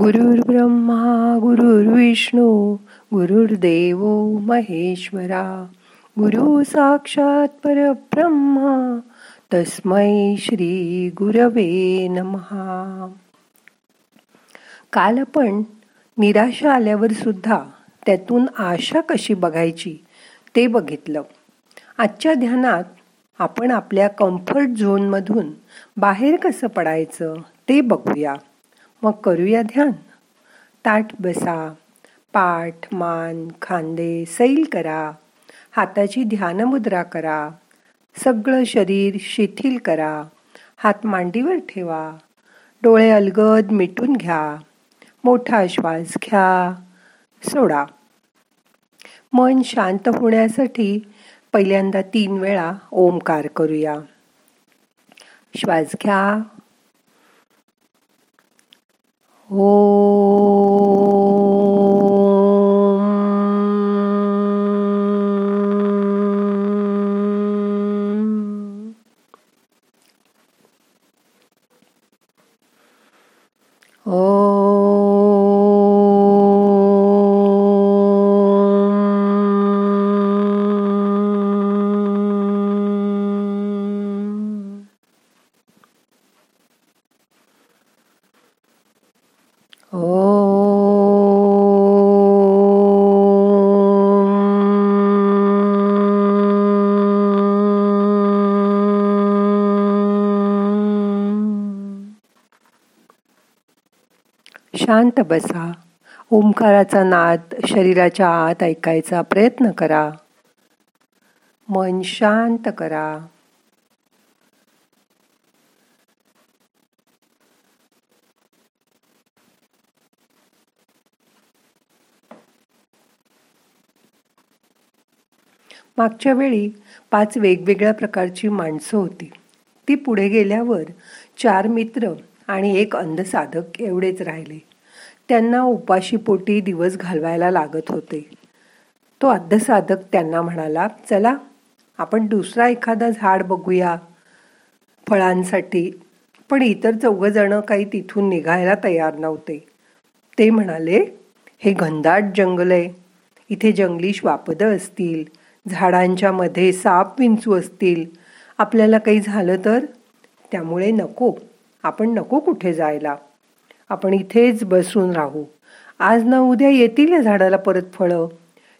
गुरुर् ब्रह्मा गुरुर्विष्णू गुरुर्देव महेश्वरा. गुरु साक्षात परब्रह्मा तस्मै श्री गुरवे नमहा काल आपण निराशा आल्यावर सुद्धा त्यातून आशा कशी बघायची ते बघितलं. आजच्या ध्यानात आपण आपल्या कम्फर्ट झोनमधून बाहेर कसं पडायचं ते बघूया. मग करूया ध्यान. ताट बसा पाठ मान खांदे सैल करा हाताची ध्यानमुद्रा करा सगळं शरीर शिथिल करा हात मांडीवर ठेवा डोळे अलगद मिटून घ्या मोठा श्वास घ्या सोडा. मन शांत होण्यासाठी पहिल्यांदा तीन वेळा ओमकार करूया. श्वास घ्या हो शांत बसा. ओंकाराचा नाद शरीराच्या आत ऐकायचा प्रयत्न करा. मन शांत करा. मागच्या वेळी पाच वेगवेगळ्या प्रकारची माणसं होती. ती पुढे गेल्यावर चार मित्र आणि एक अंधसाधक एवढेच राहिले. त्यांना उपाशीपोटी दिवस घालवायला लागत होते. तो अंधसाधक त्यांना म्हणाला चला आपण दुसरा एखादा झाड बघूया फळांसाठी. पण इतर चौघजणं काही तिथून निघायला तयार नव्हते. ते म्हणाले हे घनदाट जंगल आहे. इथे जंगली श्वापद असतील झाडांच्या मध्ये साप विंचू असतील. आपल्याला काही झालं तर? त्यामुळे नको. आपण नको कुठे जायला. आपण इथेच बसून राहू. आज ना उद्या येतील या झाडाला परत फळं.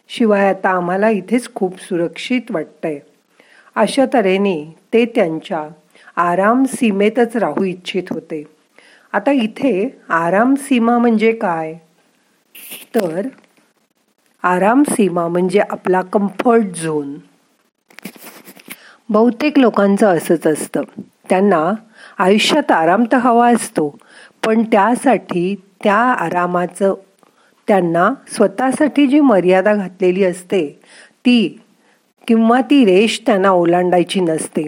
शिवाय आता आम्हाला इथेच खूप सुरक्षित वाटतंय. अशा तऱ्हेने ते त्यांच्या आराम सीमेतच राहू इच्छित होते. आता इथे आराम सीमा म्हणजे काय? तर आराम सीमा म्हणजे आपला कम्फर्ट झोन बहुतेक लोकांचं असंच असतं. त्यांना आयुष्यात आराम तर हवा असतो. पण त्यासाठी त्या आरामाचं त्यांना स्वतःसाठी जी मर्यादा घातलेली असते ती किंवा ती रेष त्यांना ओलांडायची नसते.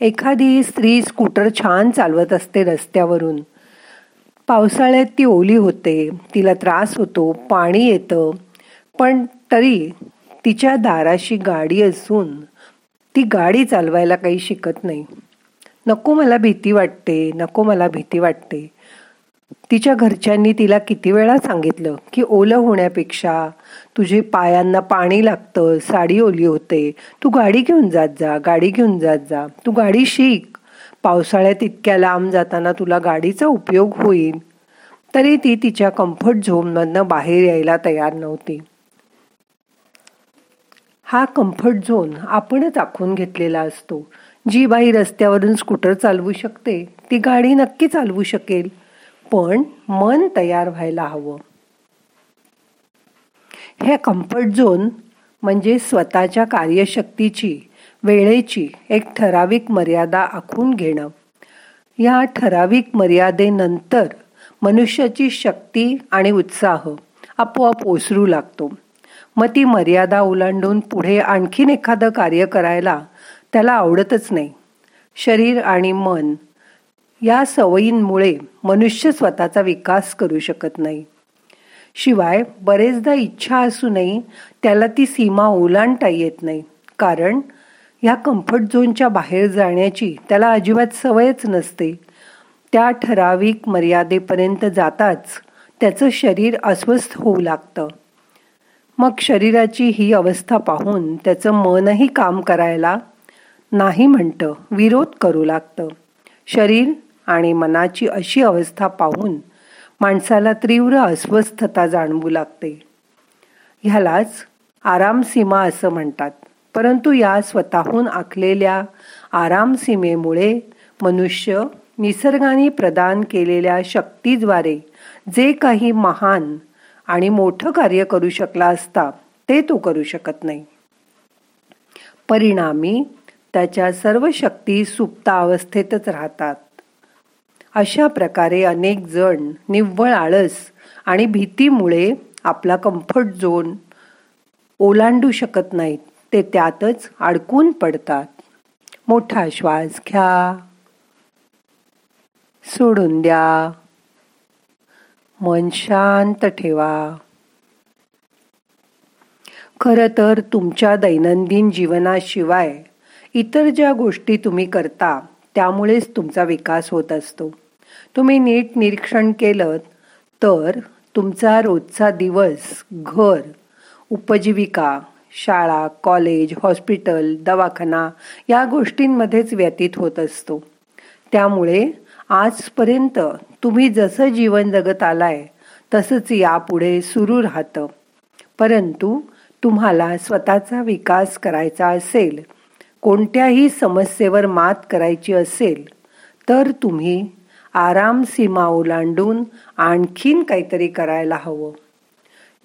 एखादी स्त्री स्कूटर छान चालवत असते रस्त्यावरून. पावसाळ्यात ती ओली होते तिला त्रास होतो पाणी येतं पण तरी तिच्या दाराशी गाडी असून ती गाडी चालवायला काही शिकत नाही. नको मला भीती वाटते नको मला भीती वाटते. तिच्या घरच्यांनी तिला किती वेळा सांगितलं की ओलं होण्यापेक्षा तुझे पायांना पाणी लागतं साडी ओली होते तू गाडी घेऊन जात जा गाडी घेऊन जात जा तू गाडी शिक. पावसाळ्यात इतक्या लांब जाताना तुला गाडीचा उपयोग होईल. तरी ती तिच्या कम्फर्ट झोनमधनं बाहेर यायला तयार नव्हती. हा कम्फर्ट झोन आपणच आखून घेतलेला असतो. जी बाई रस्त्यावरून स्कूटर चालवू शकते ती गाडी नक्की चालवू शकेल पण मन तयार व्हायला हवं. हे कम्फर्ट झोन म्हणजे स्वतःच्या कार्यशक्तीची वेळेची एक ठराविक मर्यादा आखून घेणं. या ठराविक मर्यादेनंतर मनुष्याची शक्ती आणि उत्साह आपोआप ओसरू लागतो. मग ती मर्यादा ओलांडून पुढे आणखीन एखादं कार्य करायला त्याला आवडतच नाही. शरीर आणि मन या सवयींमुळे मनुष्य स्वतःचा विकास करू शकत नाही. शिवाय बरेचदा इच्छा असूनही त्याला ती सीमा ओलांडता येत नाही. कारण ह्या कम्फर्ट झोनच्या बाहेर जाण्याची त्याला अजिबात सवयच नसते. त्या ठराविक मर्यादेपर्यंत जाताच त्याचं शरीर अस्वस्थ होऊ लागतं. मग शरीराची ही अवस्था पाहून त्याचं मनही काम करायला नाही म्हणतं विरोध करू लागतं. शरीर आणि मनाची अशी अवस्था पाहून माणसाला तीव्र अस्वस्थता जाणवू लागते. ह्यालाच आरामसीमा असं म्हणतात. परंतु या स्वतःहून आखलेल्या आरामसीमेमुळे मनुष्य निसर्गाने प्रदान केलेल्या शक्तीद्वारे जे काही महान आणि मोठं कार्य करू शकला असता ते तो करू शकत नाही. परिणामी त्याच्या सर्व शक्ती सुप्त अवस्थेतच राहतात. अशा प्रकारे अनेक जण निव्वळ आळस आणि भीतीमुळे आपला कम्फर्ट झोन ओलांडू शकत नाहीत. ते त्यातच अडकून पडतात. मोठा श्वास घ्या. सोडून द्या. मन शांत ठेवा. खरं तर तुमच्या दैनंदिन जीवनाशिवाय इतर ज्या गोष्टी तुम्ही करता त्यामुळेच तुमचा विकास होत असतो. तुम्ही नीट निरीक्षण केलं तर तुमचा रोजचा दिवस घर उपजीविका शाळा कॉलेज हॉस्पिटल दवाखाना या गोष्टींमध्येच व्यतीत होत असतो. त्यामुळे आजपर्यंत तुम्ही जसं जीवन जगत आलाय तसंच यापुढे सुरू राहतं. परंतु तुम्हाला स्वतःचा विकास करायचा असेल कोणत्याही समस्येवर मात करायची असेल तर तुम्ही आराम सीमा ओलांडून आणखीन काहीतरी करायला हवं.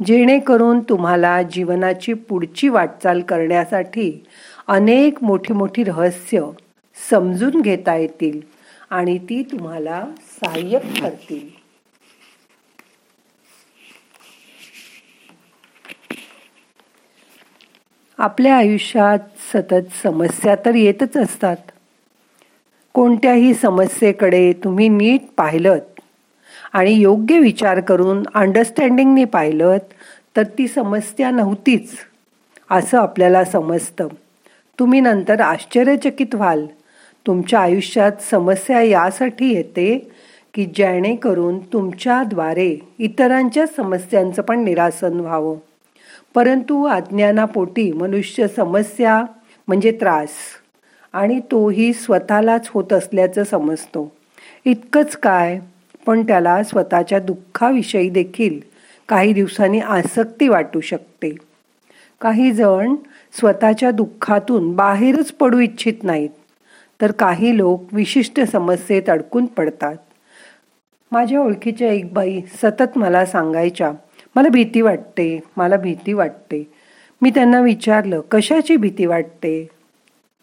जेणेकरून तुम्हाला जीवनाची पुढची वाटचाल करण्यासाठी अनेक मोठी मोठी रहस्य समजून घेता येतील आणि ती तुम्हाला सहाय्यक ठरतील. आपल्या आयुष्यात सतत समस्या तर येतच असतात. कोणत्याही समस्येकडे तुम्ही नीट पाहिलं आणि योग्य विचार करून अंडरस्टँडिंगने पाहिलं तर ती समस्या नव्हतीच असं आपल्याला समजतं. तुम्ही नंतर आश्चर्यचकित व्हाल. तुमच्या आयुष्यात समस्या यासाठी येते की जेणेकरून तुमच्याद्वारे इतरांच्या समस्यांचं पण निरासन व्हावं. परंतु अज्ञानापोटी मनुष्य समस्या म्हणजे त्रास. आणि तोही स्वतःलाच होत असल्याचं समजतो. इतकंच काय पण त्याला स्वतःच्या दुःखाविषयी देखील काही दिवसांनी आसक्ती वाटू शकते. काही जण स्वतःच्या दुःखातून बाहेरच पडू इच्छित नाहीत तर काही लोक विशिष्ट समस्येत अडकून पडतात. माझ्या ओळखीच्या एक बाई सतत मला सांगायच्या मला भीती वाटते मला भीती वाटते. मी त्यांना विचारलं कशाची भीती वाटते?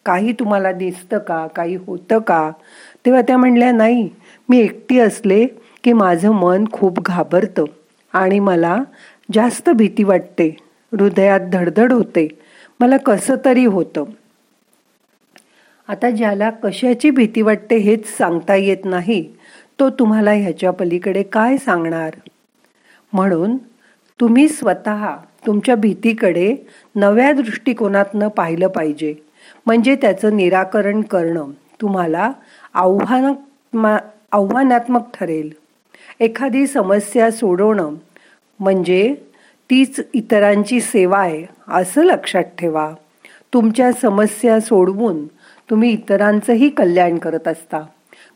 काही तुम्हाला दिसतं का? काही होतं का? तेव्हा त्या म्हणल्या नाही मी एकटी असले की माझं मन खूप घाबरतं आणि मला जास्त भीती वाटते. हृदयात धडधड होते. मला कसं तरी होतं. आता ज्याला कशाची भीती वाटते हेच सांगता येत नाही तो तुम्हाला ह्याच्या पलीकडे काय सांगणार? म्हणून तुम्ही स्वतः तुमच्या भीतीकडे नव्या दृष्टिकोनातनं पाहिलं पाहिजे. म्हणजे त्याचं निराकरण करणं तुम्हाला आव्हानात्मा आव्हानात्मक ठरेल. एखादी समस्या सोडवणं म्हणजे तीच इतरांची सेवा आहे असं लक्षात ठेवा. तुमच्या समस्या सोडवून तुम्ही इतरांचंही कल्याण करत असता.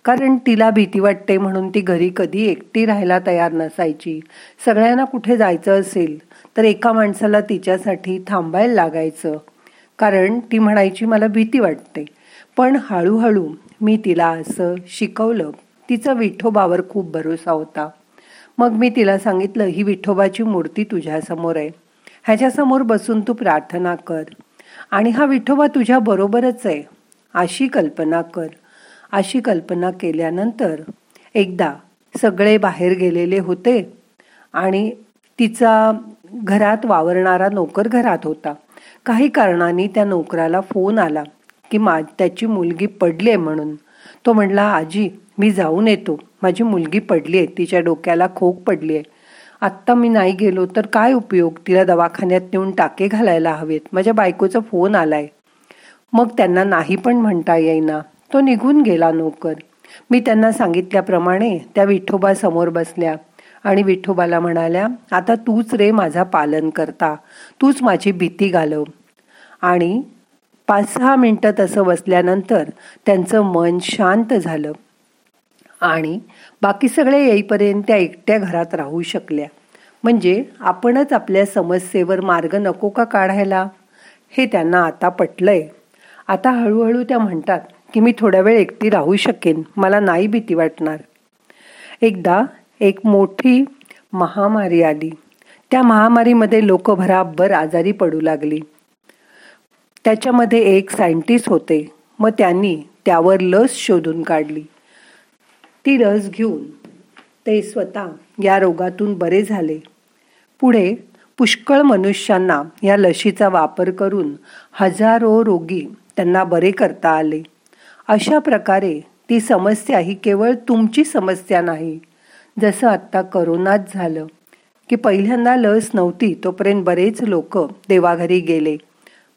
कारण तिला भीती वाटते म्हणून ती घरी कधी एकटी राहायला तयार नसायची. सगळ्यांना कुठे जायचं असेल तर एका माणसाला तिच्यासाठी थांबायला लागायचं. कारण ती म्हणायची मला भीती वाटते. पण हळूहळू मी तिला असं शिकवलं. तिचा विठोबावर खूप भरोसा होता. मग मी तिला सांगितलं ही विठोबाची मूर्ती तुझ्यासमोर आहे. ह्याच्यासमोर बसून तू प्रार्थना कर. आणि हा विठोबा तुझ्या बरोबरच आहे. अशी कल्पना कर. अशी कल्पना केल्यानंतर एकदा सगळे बाहेर गेलेले होते आणि तिचा घरात वावरणारा नोकर घरात होता. काही कारणाने त्या नोकराला फोन आला की मा त्याची मुलगी पडली आहे म्हणून. तो म्हणला आजी मी जाऊन येतो. माझी मुलगी पडली आहे तिच्या डोक्याला खोक पडली आहे आत्ता मी नाही गेलो तर काय उपयोग? तिला दवाखान्यात नेऊन टाके घालायला हवेत. माझ्या बायकोचा फोन आलाय. मग त्यांना नाही पण म्हणता येईना. तो निघून गेला नोकर. मी त्यांना सांगितल्याप्रमाणे त्या विठोबा समोर बसल्या आणि विठोबाला म्हणाल्या आता तूच रे माझा पालन करता. तूच माझी भीती घालव. आणि पाच सहा मिनटं तसं बसल्यानंतर त्यांचं मन शांत झालं आणि बाकी सगळे येईपर्यंत त्या एकट्या घरात राहू शकल्या. म्हणजे आपणच आपल्या समस्येवर मार्ग नको का काढायला? हे त्यांना आता पटलंय. आता हळूहळू त्या म्हणतात की मी थोड्या वेळ एकटी राहू शकेन. मला नाही भीती वाटणार. एकदा एक मोठी महामारी आली. त्या महामारीमध्ये लोक भराभर आजारी पडू लागली. त्याच्यामध्ये एक सायंटिस्ट होते. मग त्यांनी त्यावर लस शोधून काढली. ती लस घेऊन ते स्वतः या रोगातून बरे झाले. पुढे पुष्कळ मनुष्यांना या लशीचा वापर करून हजारो रोगी त्यांना बरे करता आले. अशा प्रकारे ती समस्या ही केवळ तुमची समस्या नाही. जसं आत्ता करोनात झालं की पहिल्यांदा लस नव्हती तोपर्यंत बरेच लोक देवाघरी गेले.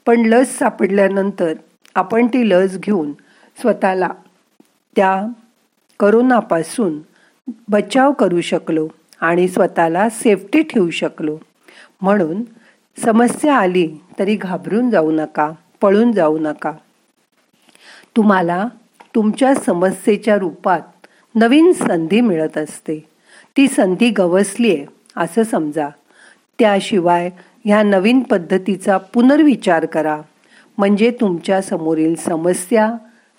पण लस सापडल्यानंतर आपण ती लस घेऊन स्वतःला त्या करोनापासून बचाव करू शकलो आणि स्वतःला सेफ्टी ठेवू शकलो. म्हणून समस्या आली तरी घाबरून जाऊ नका पळून जाऊ नका. तुम्हाला तुमच्या समस्येच्या रूपात नवीन संधी मिळत असते. ती संधी गवसली आहे असं समजा. त्याशिवाय ह्या नवीन पद्धतीचा पुनर्विचार करा. म्हणजे तुमच्या समोरील समस्या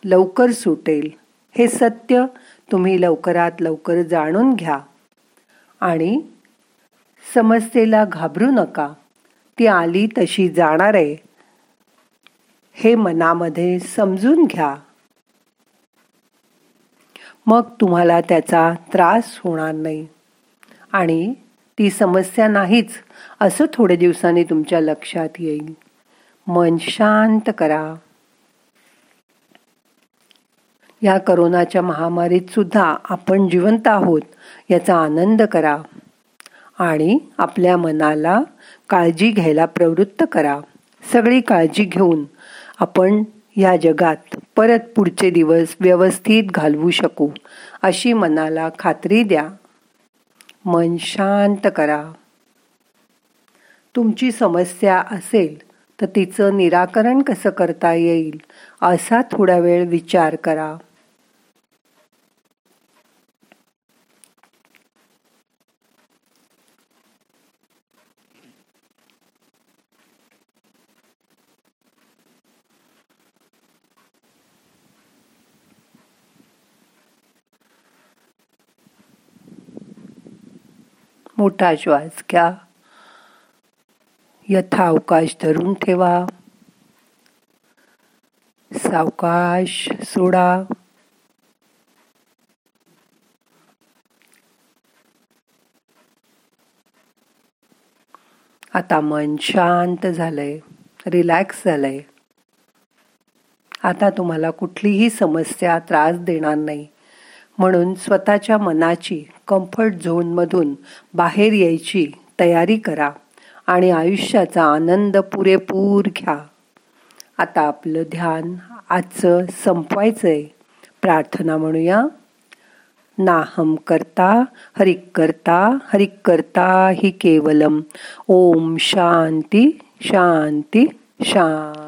लवकर सुटेल. हे सत्य तुम्ही लवकरात लवकर जाणून घ्या. आणि समस्येला घाबरू नका. ती आली तशी जाणार आहे. हे मनामध्ये समजून घ्या. मग तुम्हाला त्याचा त्रास होणार नाही. आणि ती समस्या नाहीच असं थोड्या दिवसांनी तुमच्या लक्षात येईल. मन शांत करा. या करोनाच्या महामारीत सुद्धा आपण जिवंत आहोत याचा आनंद करा. आणि आपल्या मनाला काळजी घ्यायला प्रवृत्त करा. सगळी काळजी घेऊन आपण या जगात परत पुढचे दिवस व्यवस्थित घालवू शकू अशी मनाला खात्री द्या. मन शांत करा. तुमची समस्या असेल तर तिचं निराकरण कसं करता येईल असा थोडा वेळ विचार करा. मोठा श्वास घ्या. यथावकाश धरून ठेवा. सावकाश सोडा. आता मन शांत झालंय रिलॅक्स झालंय. आता तुम्हाला कुठलीही समस्या त्रास देणार नाही. म्हणून स्वतःच्या मनाची कम्फर्ट झोनमधून बाहेर यायची तयारी करा आणि आयुष्याचा आनंद पुरेपूर घ्या. आता आपलं ध्यान आजचं संपवायचं आहे प्रार्थना म्हणूया. नाहम करता हरिक करता हरिक करता हि केवलम. ओम शांती शांती शांती.